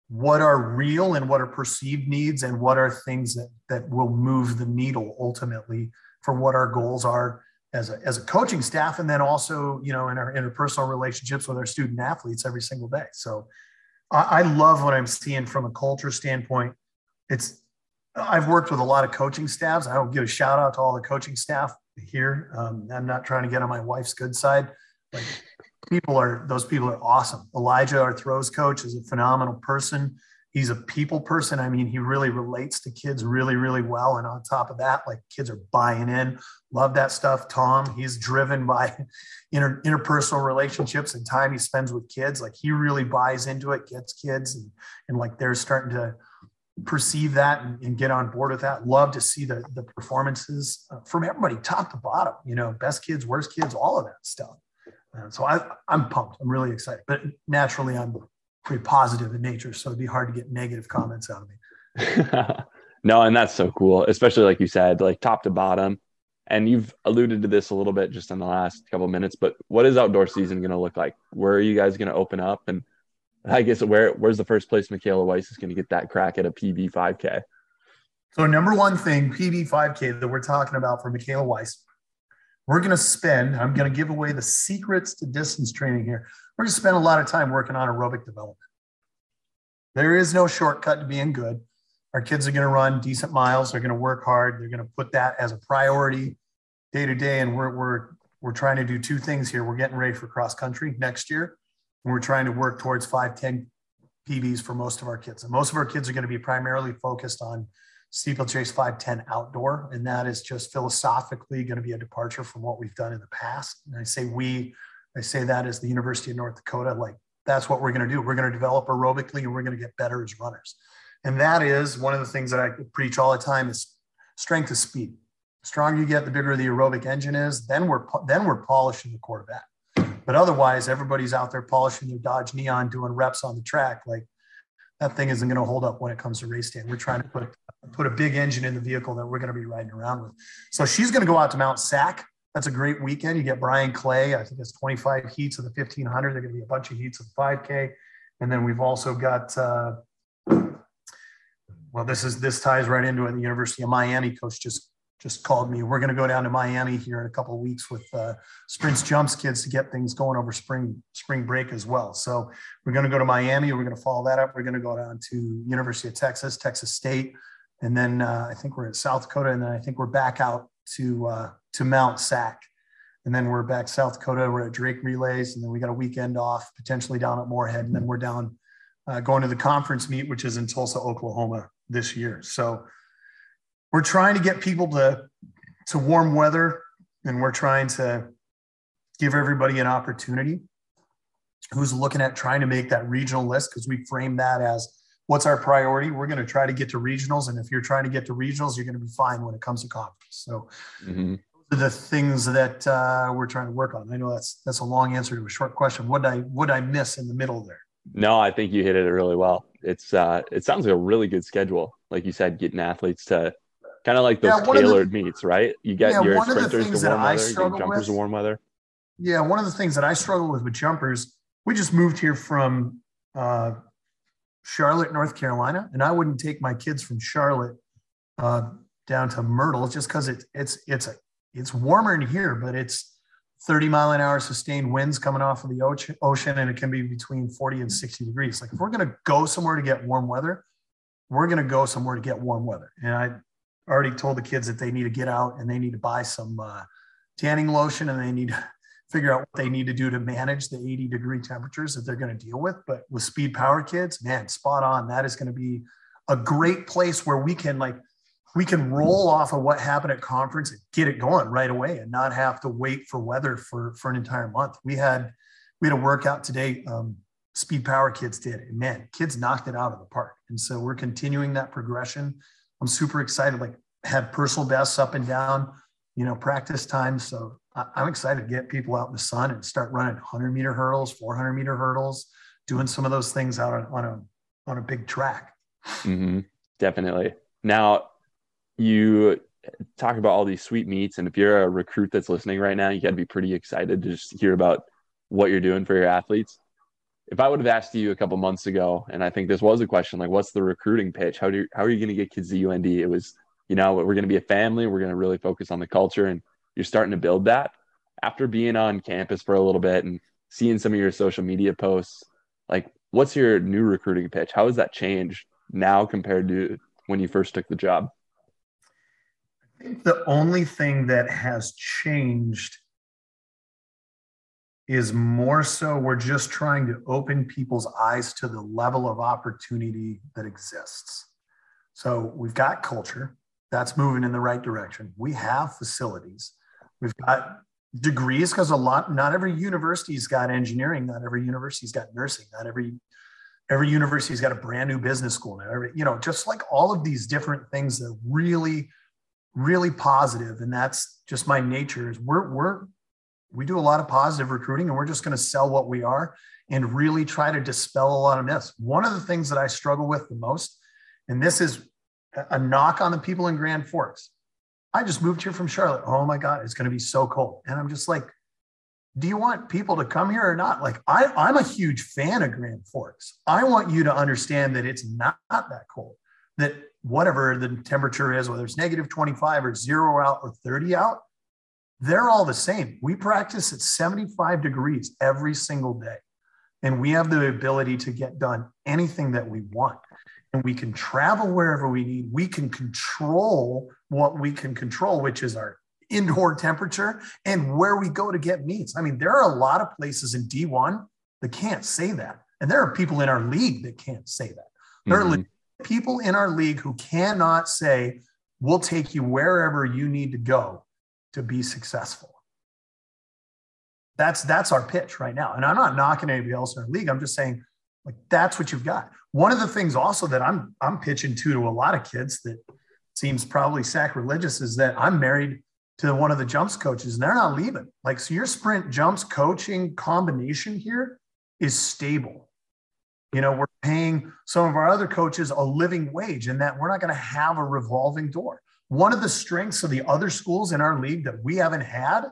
what are real and what are perceived needs and what are things that, that will move the needle ultimately for what our goals are as a, as a coaching staff and then also you know in our interpersonal relationships with our student athletes every single day so I, I love what i'm seeing from a culture standpoint it's i've worked with a lot of coaching staffs i don't give a shout out to all the coaching staff here um, i'm not trying to get on my wife's good side but people are those people are awesome. Elijah, our throws coach, is a phenomenal person. He's a people person. I mean, he really relates to kids really, really well. And on top of that, like kids are buying in. Love that stuff. Tom, he's driven by inter, interpersonal relationships and time he spends with kids. Like he really buys into it, gets kids, and, and like they're starting to perceive that and, and, get on board with that. Love to see the, the performances uh, from everybody, top to bottom, you know, best kids, worst kids, all of that stuff. Uh, so I, I'm pumped. I'm really excited. But naturally, I'm pretty positive in nature, so it'd be hard to get negative comments out of me. no, and that's so cool, especially like you said, like top to bottom. And you've alluded to this a little bit just in the last couple minutes, but what is outdoor season going to look like? Where are you guys going to open up? And I guess where where's the first place Michaela Weiss is going to get that crack at a PB 5K? So number one thing, PB 5K that we're talking about for Michaela Weiss, we're going to spend. I'm going to give away the secrets to distance training here. We're going to spend a lot of time working on aerobic development. There is no shortcut to being good. Our kids are going to run decent miles. They're going to work hard. They're going to put that as a priority day to day. And we're, we're, we're trying to do two things here. We're getting ready for cross country next year. And we're trying to work towards 510 PBs for most of our kids. And most of our kids are going to be primarily focused on steeplechase 510 outdoor. And that is just philosophically going to be a departure from what we've done in the past. And I say we, I say that as the University of North Dakota, like that's what we're going to do. We're going to develop aerobically and we're going to get better as runners. And that is one of the things that I preach all the time is strength of speed. The stronger you get, the bigger the aerobic engine is. Then we're then we're polishing the quarterback. But otherwise, everybody's out there polishing their Dodge Neon, doing reps on the track. Like that thing isn't going to hold up when it comes to race day. We're trying to put put a big engine in the vehicle that we're going to be riding around with. So she's going to go out to Mount Sac. That's a great weekend. You get Bryan Clay. I think it's 25 heats of the 1500. They're going to be a bunch of heats of the 5K, and then we've also got uh, well, this is this ties right into it. The University of Miami coach just just called me. We're going to go down to Miami here in a couple of weeks with uh, Sprints Jumps kids to get things going over spring spring break as well. So we're going to go to Miami. We're going to follow that up. We're going to go down to University of Texas, Texas State, and then uh, I think we're at South Dakota, and then I think we're back out to uh, to Mount Sac, and then we're back South Dakota. We're at Drake Relays, and then we got a weekend off potentially down at Moorhead, and then we're down uh, going to the conference meet, which is in Tulsa, Oklahoma this year. So we're trying to get people to to warm weather, and we're trying to give everybody an opportunity who's looking at trying to make that regional list because we frame that as what's our priority. We're going to try to get to regionals, and if you're trying to get to regionals, you're going to be fine when it comes to conference. So. Mm-hmm. Those are the things that uh, we're trying to work on. I know that's that's a long answer to a short question. What I what I miss in the middle there? No, I think you hit it really well. It's uh, it sounds like a really good schedule. Like you said, getting athletes to kind of like those yeah, tailored the, meets, right? You get yeah, your sprinters to warm weather, you jumpers with, to warm weather. Yeah, one of the things that I struggle with with jumpers, we just moved here from uh, Charlotte, North Carolina, and I wouldn't take my kids from Charlotte uh, down to Myrtle just because it's it's it's a it's warmer in here, but it's 30 mile an hour sustained winds coming off of the ocean, and it can be between 40 and 60 degrees. Like if we're going to go somewhere to get warm weather, we're going to go somewhere to get warm weather. And I already told the kids that they need to get out and they need to buy some uh, tanning lotion and they need figure out what they need to do to manage the 80 degree temperatures that they're going to deal with. But with speed power kids, man, spot on. That is going to be a great place where we can like we can roll off of what happened at conference and get it going right away and not have to wait for weather for, for an entire month. We had we had a workout today. Um, Speed Power Kids did, and man, kids knocked it out of the park. And so we're continuing that progression. I'm super excited. Like have personal bests up and down, you know, practice time. So I, am excited to get people out in the sun and start running 100 meter hurdles, 400 meter hurdles, doing some of those things out on, on a on a big track. Mm-hmm. Definitely. Now, you talk about all these sweet meets, and if you're a recruit that's listening right now, you got to be pretty excited to just hear about what you're doing for your athletes. If I would have asked you a couple months ago, and I think this was a question, like, what's the recruiting pitch? How do you, how are you going to get kids to UND? It was, you know, we're going to be a family. We're going to really focus on the culture, and you're starting to build that. After being on campus for a little bit and seeing some of your social media posts, like, what's your new recruiting pitch? How has that changed now compared to when you first took the job? I think the only thing that has changed is more so we're just trying to open people's eyes to the level of opportunity that exists. So we've got culture that's moving in the right direction. We have facilities. We've got degrees because a lot, not every university's got engineering, not every university's got nursing, not every every university's got a brand new business school now. Every, you know, just like all of these different things that really really positive, and that's just my nature. Is we're we're we do a lot of positive recruiting, and we're just going to sell what we are and really try to dispel a lot of myths. One of the things that I struggle with the most, and this is a knock on the people in Grand Forks. I just moved here from Charlotte. Oh my God, it's going to be so cold. And I'm just like, do you want people to come here or not? Like, I, I'm a huge fan of Grand Forks. I want you to understand that it's not, not that cold, that whatever the temperature is, whether it's negative 25 or zero out or 30 out, they're all the same. We practice at 75 degrees every single day. And we have the ability to get done anything that we want. And we can travel wherever we need. We can control what we can control, which is our indoor temperature and where we go to get meats. I mean, there are a lot of places in D1 that can't say that. And there are people in our league that can't say that. There mm-hmm. are people in our league who cannot say, we'll take you wherever you need to go to be successful. That's that's our pitch right now. And I'm not knocking anybody else in our league. I'm just saying, like, that's what you've got. One of the things also that I'm I'm pitching to to a lot of kids that seems probably sacrilegious is that I'm married to one of the jumps coaches and they're not leaving. Like, so your sprint jumps coaching combination here is stable. You know, we're paying some of our other coaches a living wage and that we're not going to have a revolving door. One of the strengths of the other schools in our league that we haven't had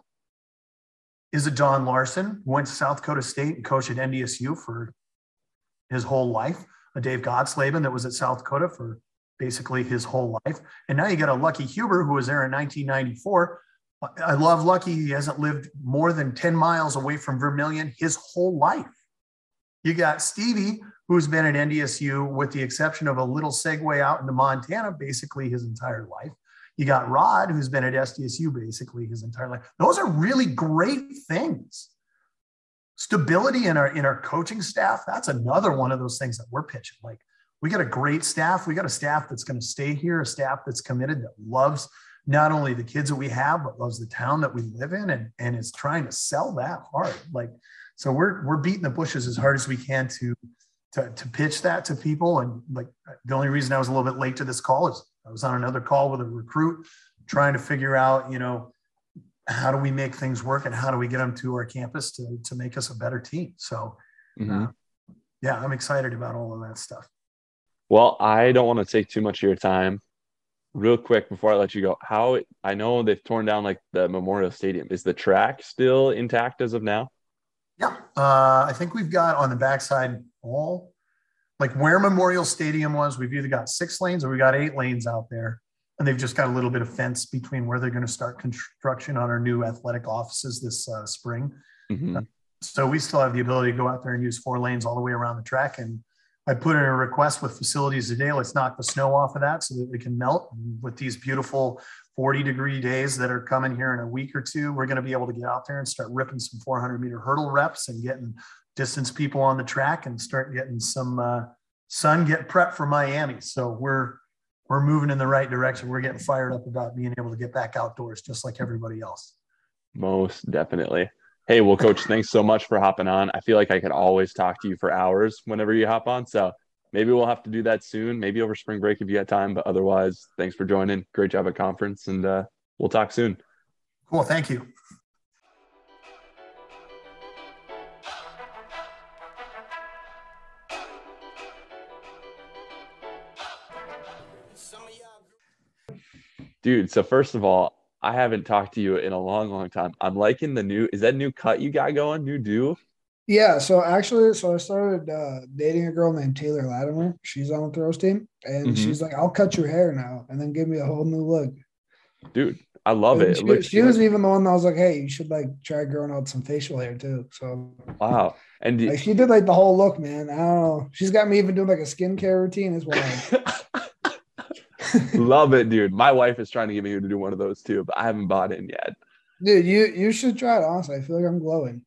is a Don Larson, who went to South Dakota State and coached at NDSU for his whole life. A Dave Gottsleben that was at South Dakota for basically his whole life. And now you got a Lucky Huber who was there in 1994. I love Lucky. He hasn't lived more than 10 miles away from Vermillion his whole life. You got Stevie, who's been at NDSU with the exception of a little segue out into Montana basically his entire life. You got Rod, who's been at SDSU basically his entire life. Those are really great things. Stability in our in our coaching staff, that's another one of those things that we're pitching. Like we got a great staff. We got a staff that's going to stay here, a staff that's committed, that loves not only the kids that we have, but loves the town that we live in and, and is trying to sell that hard. Like, so we're, we're beating the bushes as hard as we can to, to, to pitch that to people. And like, the only reason I was a little bit late to this call is I was on another call with a recruit trying to figure out, you know, how do we make things work and how do we get them to our campus to, to make us a better team? So, mm-hmm. uh, yeah, I'm excited about all of that stuff. Well, I don't want to take too much of your time. Real quick before I let you go, how I know they've torn down like the Memorial Stadium. Is the track still intact as of now? Yeah, uh, I think we've got on the backside all like where Memorial Stadium was. We've either got six lanes or we got eight lanes out there, and they've just got a little bit of fence between where they're going to start construction on our new athletic offices this uh, spring. Mm-hmm. Uh, so we still have the ability to go out there and use four lanes all the way around the track and I put in a request with facilities today. Let's knock the snow off of that so that we can melt. And with these beautiful 40 degree days that are coming here in a week or two, we're going to be able to get out there and start ripping some 400 meter hurdle reps and getting distance people on the track and start getting some uh, sun, get prep for Miami. So we're we're moving in the right direction. We're getting fired up about being able to get back outdoors, just like everybody else. Most definitely. Hey, well, coach, thanks so much for hopping on. I feel like I could always talk to you for hours whenever you hop on. So maybe we'll have to do that soon, maybe over spring break if you got time. But otherwise, thanks for joining. Great job at conference, and uh, we'll talk soon. Cool. Thank you. Dude, so first of all, I haven't talked to you in a long, long time. I'm liking the new. Is that new cut you got going? New do? Yeah. So actually, so I started uh, dating a girl named Taylor Latimer. She's on the throws team, and mm-hmm. she's like, "I'll cut your hair now, and then give me a whole new look." Dude, I love and it. She, it she was even the one that was like, "Hey, you should like try growing out some facial hair too." So wow, and like, she did like the whole look, man. I don't know. She's got me even doing like a skincare routine as well. Love it, dude. My wife is trying to get me to do one of those too, but I haven't bought in yet. Dude, you you should try it. Honestly, I feel like I'm glowing.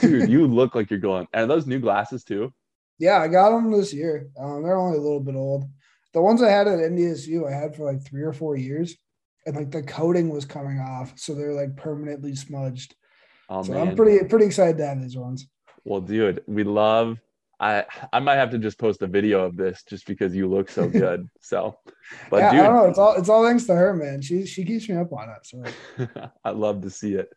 dude, you look like you're glowing. And those new glasses too? Yeah, I got them this year. Um, they're only a little bit old. The ones I had at NDSU, I had for like three or four years, and like the coating was coming off, so they're like permanently smudged. Oh, so man. I'm pretty pretty excited to have these ones. Well, dude, we love I I might have to just post a video of this just because you look so good. So, but yeah, dude, I don't know. It's all it's all thanks to her, man. She she keeps me up on it. So I love to see it.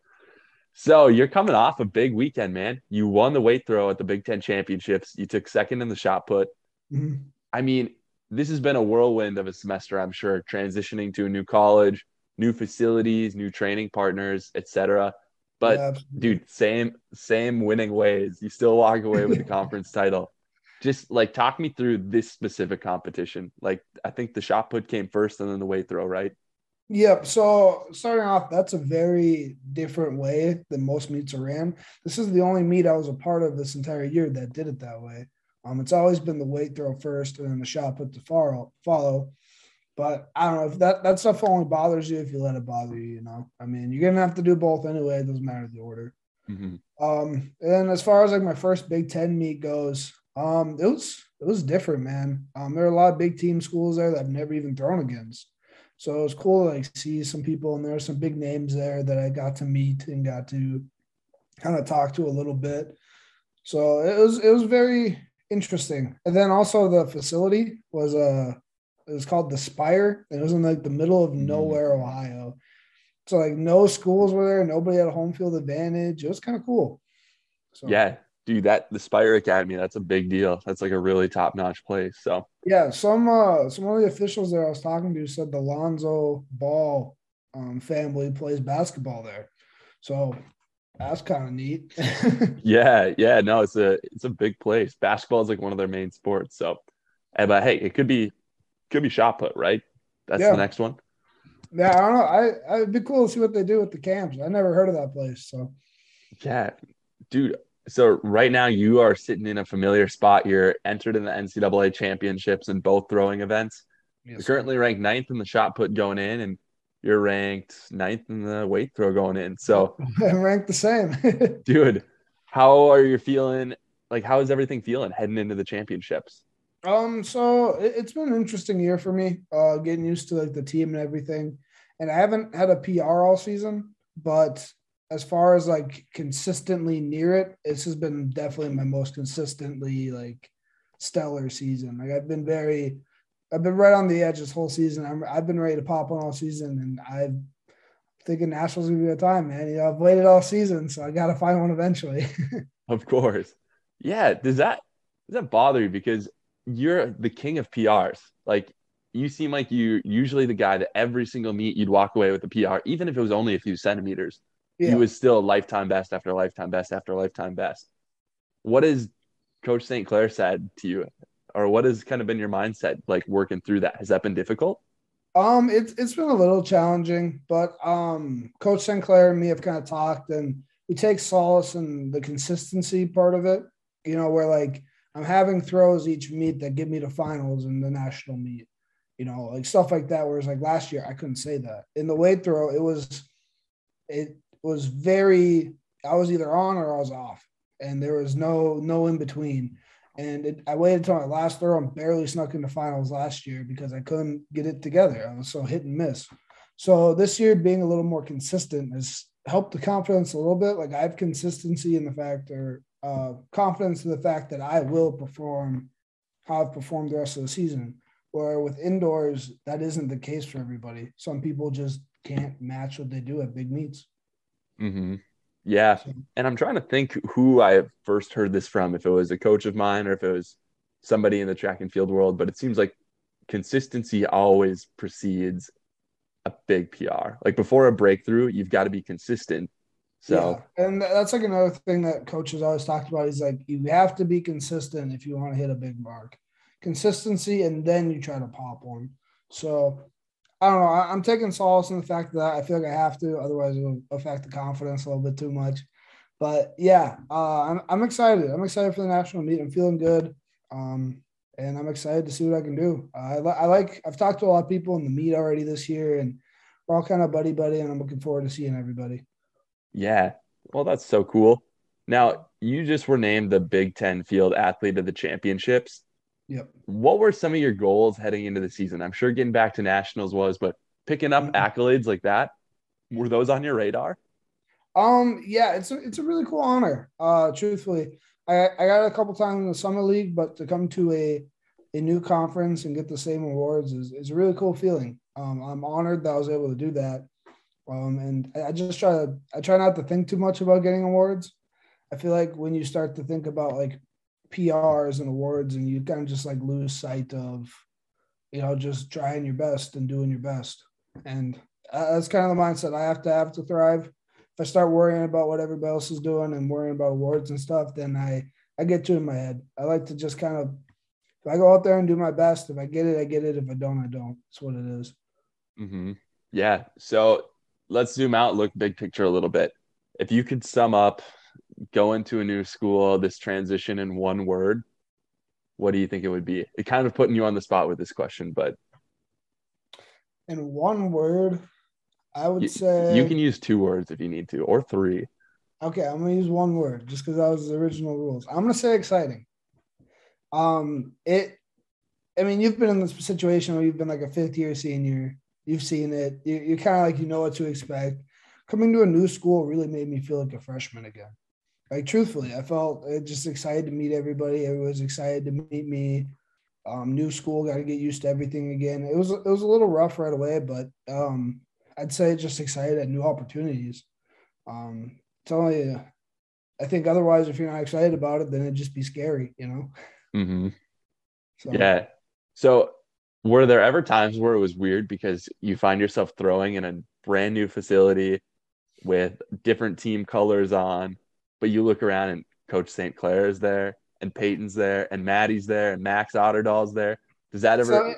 So you're coming off a big weekend, man. You won the weight throw at the Big Ten championships. You took second in the shot put. Mm-hmm. I mean, this has been a whirlwind of a semester. I'm sure transitioning to a new college, new facilities, new training partners, etc. But Yeah, dude, same same winning ways. You still walk away with the conference title. Just like talk me through this specific competition. Like I think the shot put came first and then the weight throw, right? Yep. So starting off, that's a very different way than most meets are ran. This is the only meet I was a part of this entire year that did it that way. Um, it's always been the weight throw first and then the shot put to follow. But I don't know if that that stuff only bothers you if you let it bother you. You know, I mean, you're gonna have to do both anyway. It doesn't matter the order. Mhm. Um, and as far as like my first Big Ten meet goes, um, it was it was different, man. Um, there are a lot of Big Ten schools there that I've never even thrown against. So it was cool to like see some people, and there were some big names there that I got to meet and got to kind of talk to a little bit. So it was it was very interesting. And then also the facility was uh it was called the Spire. It was in like the middle of Mm. nowhere, Ohio. So like no schools were there, nobody had a home field advantage. It was kind of cool. So Yeah, dude, that the Spire Academy, that's a big deal. That's like a really top notch place. So yeah, some uh some of the officials there I was talking to said the Lonzo Ball um, family plays basketball there. So that's kind of neat. yeah, yeah, no, it's a it's a big place. Basketball is like one of their main sports. So, but hey, it could be could be shot put, right? That's Yeah. the next one. yeah, I don't know. I I- it'd be cool to see what they do with the camps. I never heard of that place. So Yeah, dude. So right now you are sitting in a familiar spot. You're entered in the NCAA championships in both throwing events. You're currently ranked ninth in the shot put going in, and you're ranked ninth in the weight throw going in. So, ranked the same. dude, how are you feeling? Like, how is everything feeling heading into the championships? Um, so it, it's been an interesting year for me, uh, getting used to like the team and everything. And I haven't had a PR all season, but as far as like consistently near it, this has been definitely my most consistently like stellar season. Like I've been very, I've been right on the edge this whole season. I'm, I've been ready to pop on all season, and I'm thinking Nationals gonna be a time, man. You know, I've waited all season, so I got to find one eventually. Of course. Yeah. Does that does that bother you? Because you're the king of PRs. Like you seem like you usually the guy that every single meet you'd walk away with a PR, even if it was only a few centimeters. yeah. He was still lifetime best after lifetime best after lifetime best. What has Coach St. Clair said to you? Or what has kind of been your mindset like working through that? Has that been difficult? Um, it's it's been a little challenging, but um, Coach St. Clair and me have kind of talked, and we take solace in the consistency part of it. You know, where like I'm having throws each meet that get me to finals in the national meet. You know, like stuff like that. Whereas like last year, I couldn't say that in the weight throw. It was, it was very. I was either on or I was off, and there was no no in between. And it, I waited until my last throw and barely snuck into finals last year because I couldn't get it together. I was so hit and miss. So this year, being a little more consistent has helped the confidence a little bit. Like I have consistency in the fact or uh, confidence in the fact that I will perform how I've performed the rest of the season. Where with indoors, that isn't the case for everybody. Some people just can't match what they do at big meets. Mm-hmm. Yeah. So, And I'm trying to think who I first heard this from, if it was a coach of mine or if it was somebody in the track and field world, but it seems like consistency always precedes a big PR. Like before a breakthrough, you've got to be consistent. So, yeah. and that's like another thing that coaches always talked about. He's like, you have to be consistent if you want to hit a big mark. Consistency, and then you try to pop one. So I don't know. I'm taking solace in the fact that I feel like I have to, otherwise it will affect the confidence a little bit too much. But yeah, uh, I'm I'm excited. I'm excited for the national meet. I'm feeling good, um, and I'm excited to see what I can do. Uh, I, li- I like. I've talked to a lot of people in the meet already this year, and we're all kind of buddy buddy, and I'm looking forward to seeing everybody. Yeah. Well, that's so cool. Now, you just were named the Big Ten Field Athlete of the Championships. Yep. What were some of your goals heading into the season? I'm sure getting back to nationals was, but picking up Mhm. accolades like that, were those on your radar? Um, yeah, it's a it's a really cool honor. Uh, truthfully, I I got it a couple times in the Summit League, but to come to a a new conference and get the same awards is, is a really cool feeling. Um, I'm honored that I was able to do that. Um, and I just try to I try not to think too much about getting awards. I feel like when you start to think about like PRs and awards, and you kind of just like lose sight of, you know, just trying your best and doing your best. And that's kind of the mindset I have to have to thrive. If I start worrying about what everybody else is doing and worrying about awards and stuff, then I I get too in my head. I like to just kind of if I go out there and do my best, if I get it, I get it. If I don't, I don't. That's what it is. Mm-hmm. Yeah. So let's zoom out, look big picture a little bit. If you could sum up going to a new school, this transition in one word, what do you think it would be? It kind of putting you on the spot with this question, but in one word, I would you, say you can use two words if you need to, or three. Okay, I'm gonna use one word just because that was the original rules. I'm gonna say exciting. Um, it. I mean, you've been in this situation where you've been like a fifth year senior. You've seen it. You, you're kind of like you know what to expect. Coming to a new school really made me feel like a freshman again. Like truthfully, I felt uh, just excited to meet everybody. Everyone was excited to meet me. Um, new school, got to get used to everything again. It was it was a little rough right away, but um, I'd say just excited at new opportunities. Um, it's only, I think otherwise, if you're not excited about it, then it'd just be scary, you know. Mm-hmm. So. Yeah. So, were there ever times where it was weird because you find yourself throwing in a brand new facility with different team colors on, but you look around and Coach St. Clair is there, and Peyton's there, and Maddie's there, and Max Otterdahl's there? Does that ever? So,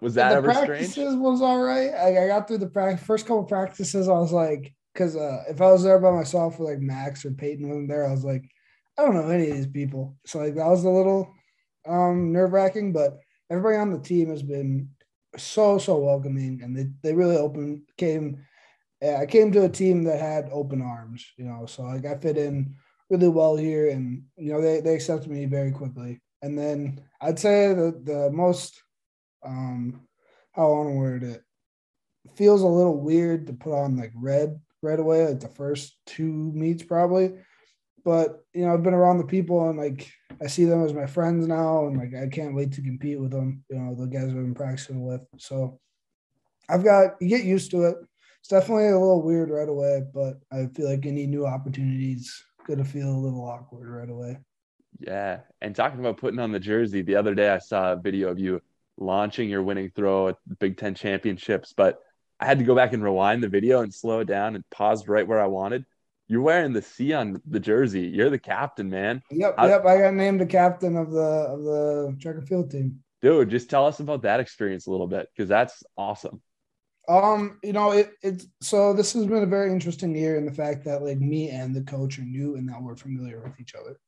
was that ever practices strange? Was all right. I, I got through the practice, first couple practices. I was like, because uh, if I was there by myself with like Max or Peyton wasn't there, I was like, I don't know any of these people. So like that was a little um, nerve wracking, but everybody on the team has been so so welcoming, and they they really open came. I came to a team that had open arms, you know, so like I fit in really well here, and you know they they accepted me very quickly. And then I'd say the the most um how I word it feels a little weird to put on like red right away, like the first two meets probably. But you know, I've been around the people and like I see them as my friends now, and like I can't wait to compete with them. You know, the guys I've been practicing with. So I've got you get used to it. It's definitely a little weird right away, but I feel like any new opportunities gonna feel a little awkward right away. Yeah, and talking about putting on the jersey, the other day I saw a video of you launching your winning throw at Big Ten championships, but I had to go back and rewind the video and slow it down and paused right where I wanted. You're wearing the C on the jersey. You're the captain, man. Yep, How, yep. I got named the captain of the of the track and field team. Dude, just tell us about that experience a little bit because that's awesome. Um, you know, it it's so this has been a very interesting year in the fact that like me and the coach are new and now we're familiar with each other.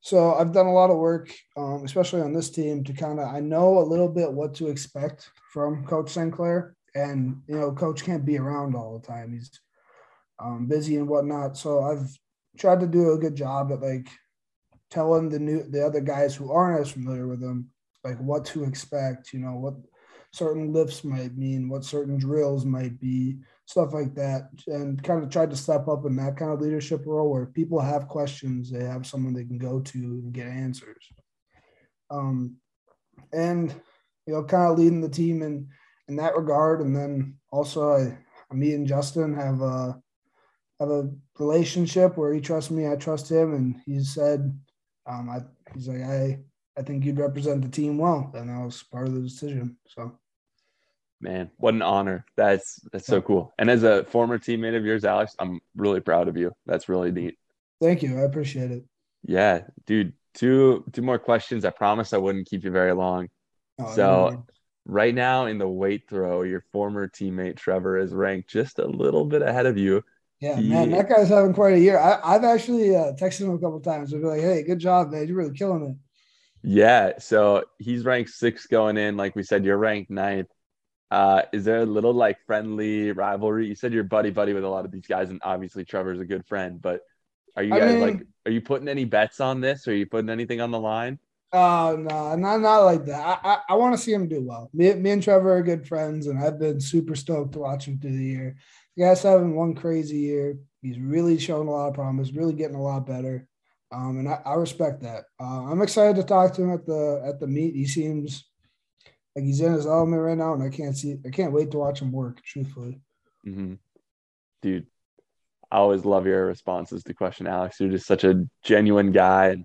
So I've done a lot of work, um, especially on this team, to kind of I know a little bit what to expect from Coach St. Clair. And you know, coach can't be around all the time. He's um, busy and whatnot. So I've tried to do a good job at like telling the new the other guys who aren't as familiar with them like what to expect. You know what certain lifts might mean, what certain drills might be, stuff like that, and kind of tried to step up in that kind of leadership role where people have questions, they have someone they can go to and get answers. Um, and you know, kind of leading the team in in that regard. And then also, I, me and Justin have a have a relationship where he trusts me, I trust him, and he said, um, I, he's like, I I think you'd represent the team well, and that was part of the decision. So, man, what an honor! That's that's so cool. And as a former teammate of yours, Alex, I'm really proud of you. That's really neat. Thank you. I appreciate it. Yeah, dude. Two two more questions. I promise I wouldn't keep you very long. Oh, so Right now in the weight throw, your former teammate Trevor is ranked just a little bit ahead of you. Yeah, he, man, that guy's having quite a year. I, have actually uh, texted him a couple times and be like, "Hey, good job, man! You're really killing it." Yeah, so he's ranked sixth going in. Like we said, you're ranked ninth. Uh, is there a little like friendly rivalry? You said you're buddy buddy with a lot of these guys, and obviously Trevor's a good friend. But are you guys I mean, like, are you putting any bets on this? Are you putting anything on the line? Oh no, not not like that. I I, I want to see him do well. Me, me and Trevor are good friends, and I've been super stoked to watch him through the year. The guy's having one crazy year. He's really showing a lot of promise, really getting a lot better. Um, and I, I respect that. Uh, I'm excited to talk to him at the at the meet. He seems like he's in his element right now, and I can't see I can't wait to watch him work. Truthfully, mm-hmm. dude, I always love your responses to question, Alex. You're just such a genuine guy, and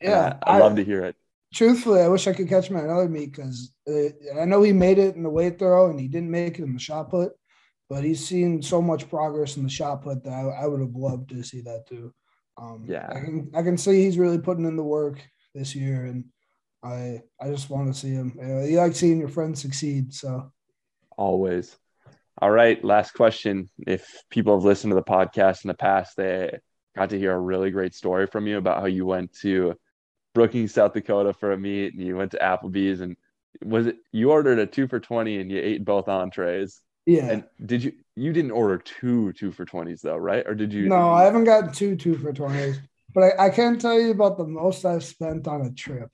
yeah, I, I love to hear it. Truthfully, I wish I could catch him at another meet because uh, I know he made it in the weight throw and he didn't make it in the shot put. But he's seen so much progress in the shot put that I, I would have loved to see that too. Um, Yeah. I can I can see he's really putting in the work this year, and I I just want to see him. You like seeing your friends succeed, so Always. All right. Last question. If people have listened to the podcast in the past, they got to hear a really great story from you about how you went to Brookings, South Dakota for a meet and you went to Applebee's and was it you ordered a two for 20 and you ate both entrees? Yeah. And did you you didn't order two two for 20s though, right? Or did you no, I haven't gotten two two for twenties, but I, I can tell you about the most I've spent on a trip.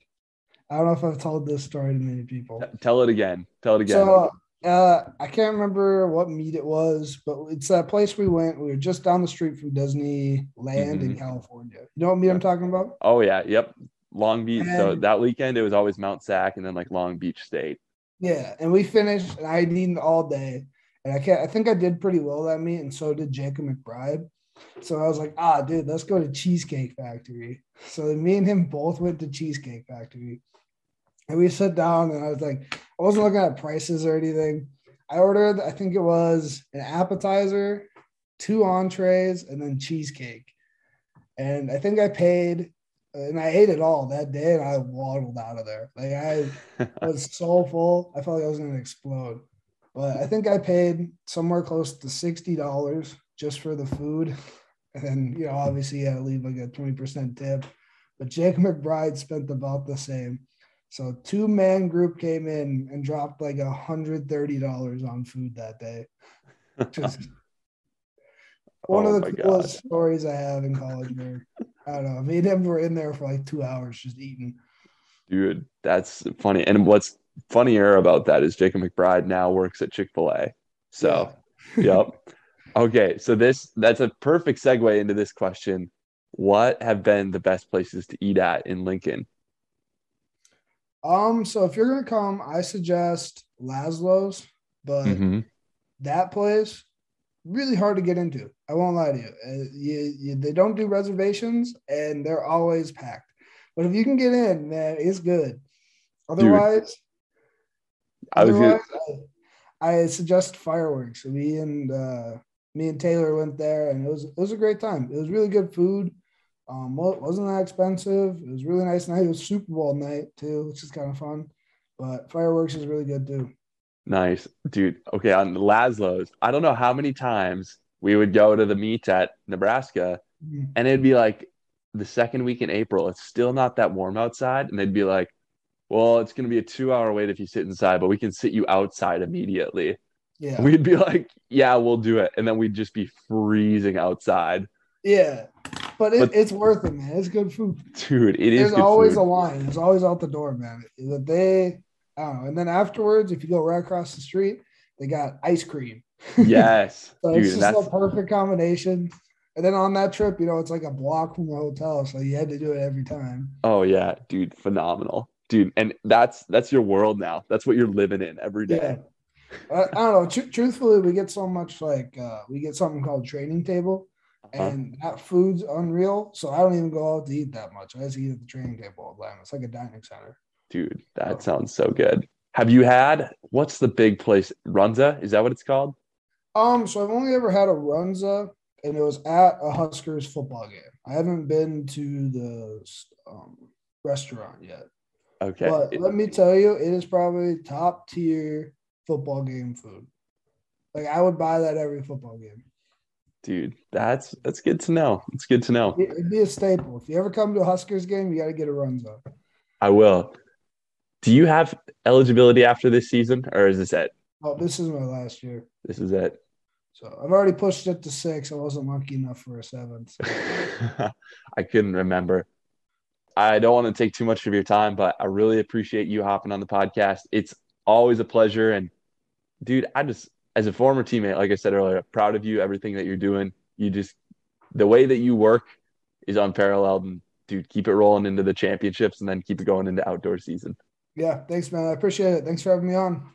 I don't know if I've told this story to many people. tell it again. Tell it again. So uh, I can't remember what meet it was, but it's that place we went. We were just down the street from Disneyland in Mhm. California. You know what meet I'm talking about? oh yeah, yep. Long Beach. so that weekend it was always Mount Sac and then like Long Beach State. Yeah, and we finished, and I eaten all day, and I can't. I think I did pretty well that meet, and so did Jacob McBride. So I was like, ah, dude, let's go to Cheesecake Factory. So me and him both went to Cheesecake Factory, and we sat down, and I was like, I wasn't looking at prices or anything. I ordered, I think it was an appetizer, two entrees, and then cheesecake. And I think I paid, and I ate it all that day, and I waddled out of there. Like I I was so full. I felt like I was gonna explode. But I think I paid somewhere close to sixty dollars just for the food. And then, you know, obviously I leave like a 20% tip. But Jake McBride spent about the same. So two man group came in and dropped like a hundred thirty dollars on food that day. Just one Oh of the God. coolest stories I have in college. I don't know. Me and him were in there for like two hours just eating. Dude, that's funny. And what's funnier about that is Jacob McBride now works at Chick fil A. So, yep. Okay. So, this that's a perfect segue into this question. What have been the best places to eat at in Lincoln? Um, so if you're gonna come, I suggest Lazlo's, but Mhm. that place really hard to get into. I won't lie to you. Uh, you, you. They don't do reservations, and they're always packed. But if you can get in, man, it's good. Otherwise, I was gonna, I, I suggest fireworks. Me and uh, me and Taylor went there, and it was it was a great time. It was really good food. Um, wa- wasn't that expensive. It was really nice night. It was Super Bowl night too, which is kind of fun. But fireworks is really good too. nice, dude. Okay, on the Lazlo's, I don't know how many times we would go to the meet at Nebraska, Mhm. and it'd be like the second week in April. It's still not that warm outside, and they'd be like, "Well, it's gonna be a two-hour wait if you sit inside, but we can sit you outside immediately." Yeah, We'd be like, "Yeah, we'll do it," and then we'd just be freezing outside, yeah. But, it, But- it's worth it, man. It's good food. dude. It is There's always food. a line. There's always out the door, man. That they, I don't know. And then afterwards, if you go right across the street, they got ice cream. yes, So dude. it's just That's a perfect combination. And then on that trip, you know, it's like a block from the hotel, so you had to do it every time. oh yeah, dude, phenomenal, dude. And that's that's your world now. That's what you're living in every day. Yeah. I, I don't know. Tr- truthfully, we get so much like uh, we get something called training table, Uh-huh. and that food's unreal. So I don't even go out to eat that much. I just eat at the training table all the time. It's like a dining center. Dude, that sounds so good. Have you had what's the big place? Runza? Is that what it's called? Um, so I've only ever had a Runza, and it was at a Huskers football game. I haven't been to the um, restaurant yet. Okay. But It- let me tell you, it is probably top tier football game food. Like I would buy that every football game. dude, that's that's good to know. It's good to know. It- It'd be a staple. If you ever come to a Huskers game, you got to get a Runza. I will. Do you have eligibility after this season, or is this it? Oh, this is my last year. This is it. So I've already pushed it to six. I wasn't lucky enough for a seventh. I couldn't remember. I don't want to take too much of your time, but I really appreciate you hopping on the podcast. It's always a pleasure. And dude, I just, as a former teammate, like I said earlier, proud of you, everything that you're doing. You just, the way that you work is unparalleled. And dude, keep it rolling into the championships and then keep it going into outdoor season. Yeah, thanks, man. I appreciate it. Thanks for having me on.